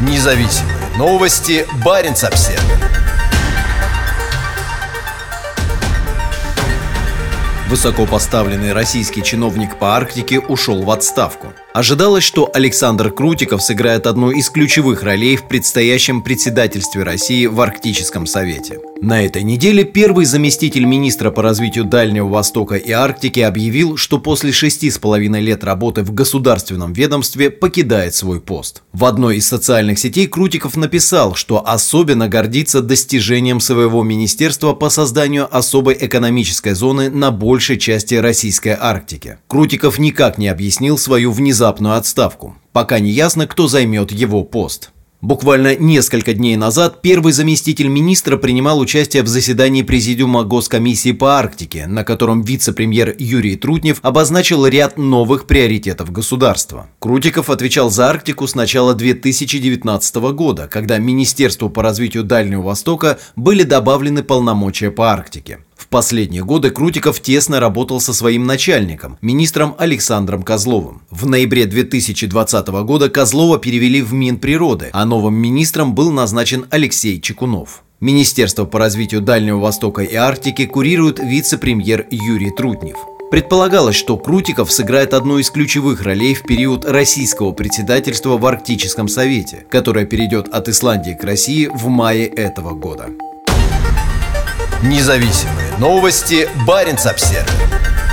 Независимые новости. Барин обсерва Высокопоставленный российский чиновник по Арктике ушел в отставку. Ожидалось, что Александр Крутиков сыграет одну из ключевых ролей в предстоящем председательстве России в Арктическом совете. На этой неделе первый заместитель министра по развитию Дальнего Востока и Арктики объявил, что после шести с половиной лет работы в государственном ведомстве покидает свой пост. В одной из социальных сетей Крутиков написал, что особенно гордится достижением своего министерства по созданию особой экономической зоны на большей части Российской Арктики. Крутиков никак не объяснил свою внезапную внезапную отставку. Пока не ясно, кто займет его пост. Буквально несколько дней назад первый заместитель министра принимал участие в заседании Президиума Госкомиссии по Арктике, на котором вице-премьер Юрий Трутнев обозначил ряд новых приоритетов государства. Крутиков отвечал за Арктику с начала 2019 года, когда Министерству по развитию Дальнего Востока были добавлены полномочия по Арктике. Последние годы Крутиков тесно работал со своим начальником, министром Александром Козловым. В ноябре 2020 года Козлова перевели в Минприроды, а новым министром был назначен Алексей Чекунов. Министерство по развитию Дальнего Востока и Арктики курирует вице-премьер Юрий Трутнев. Предполагалось, что Крутиков сыграет одну из ключевых ролей в период российского председательства в Арктическом совете, которое перейдет от Исландии к России в мае этого года. Независимые новости. Барин обсервис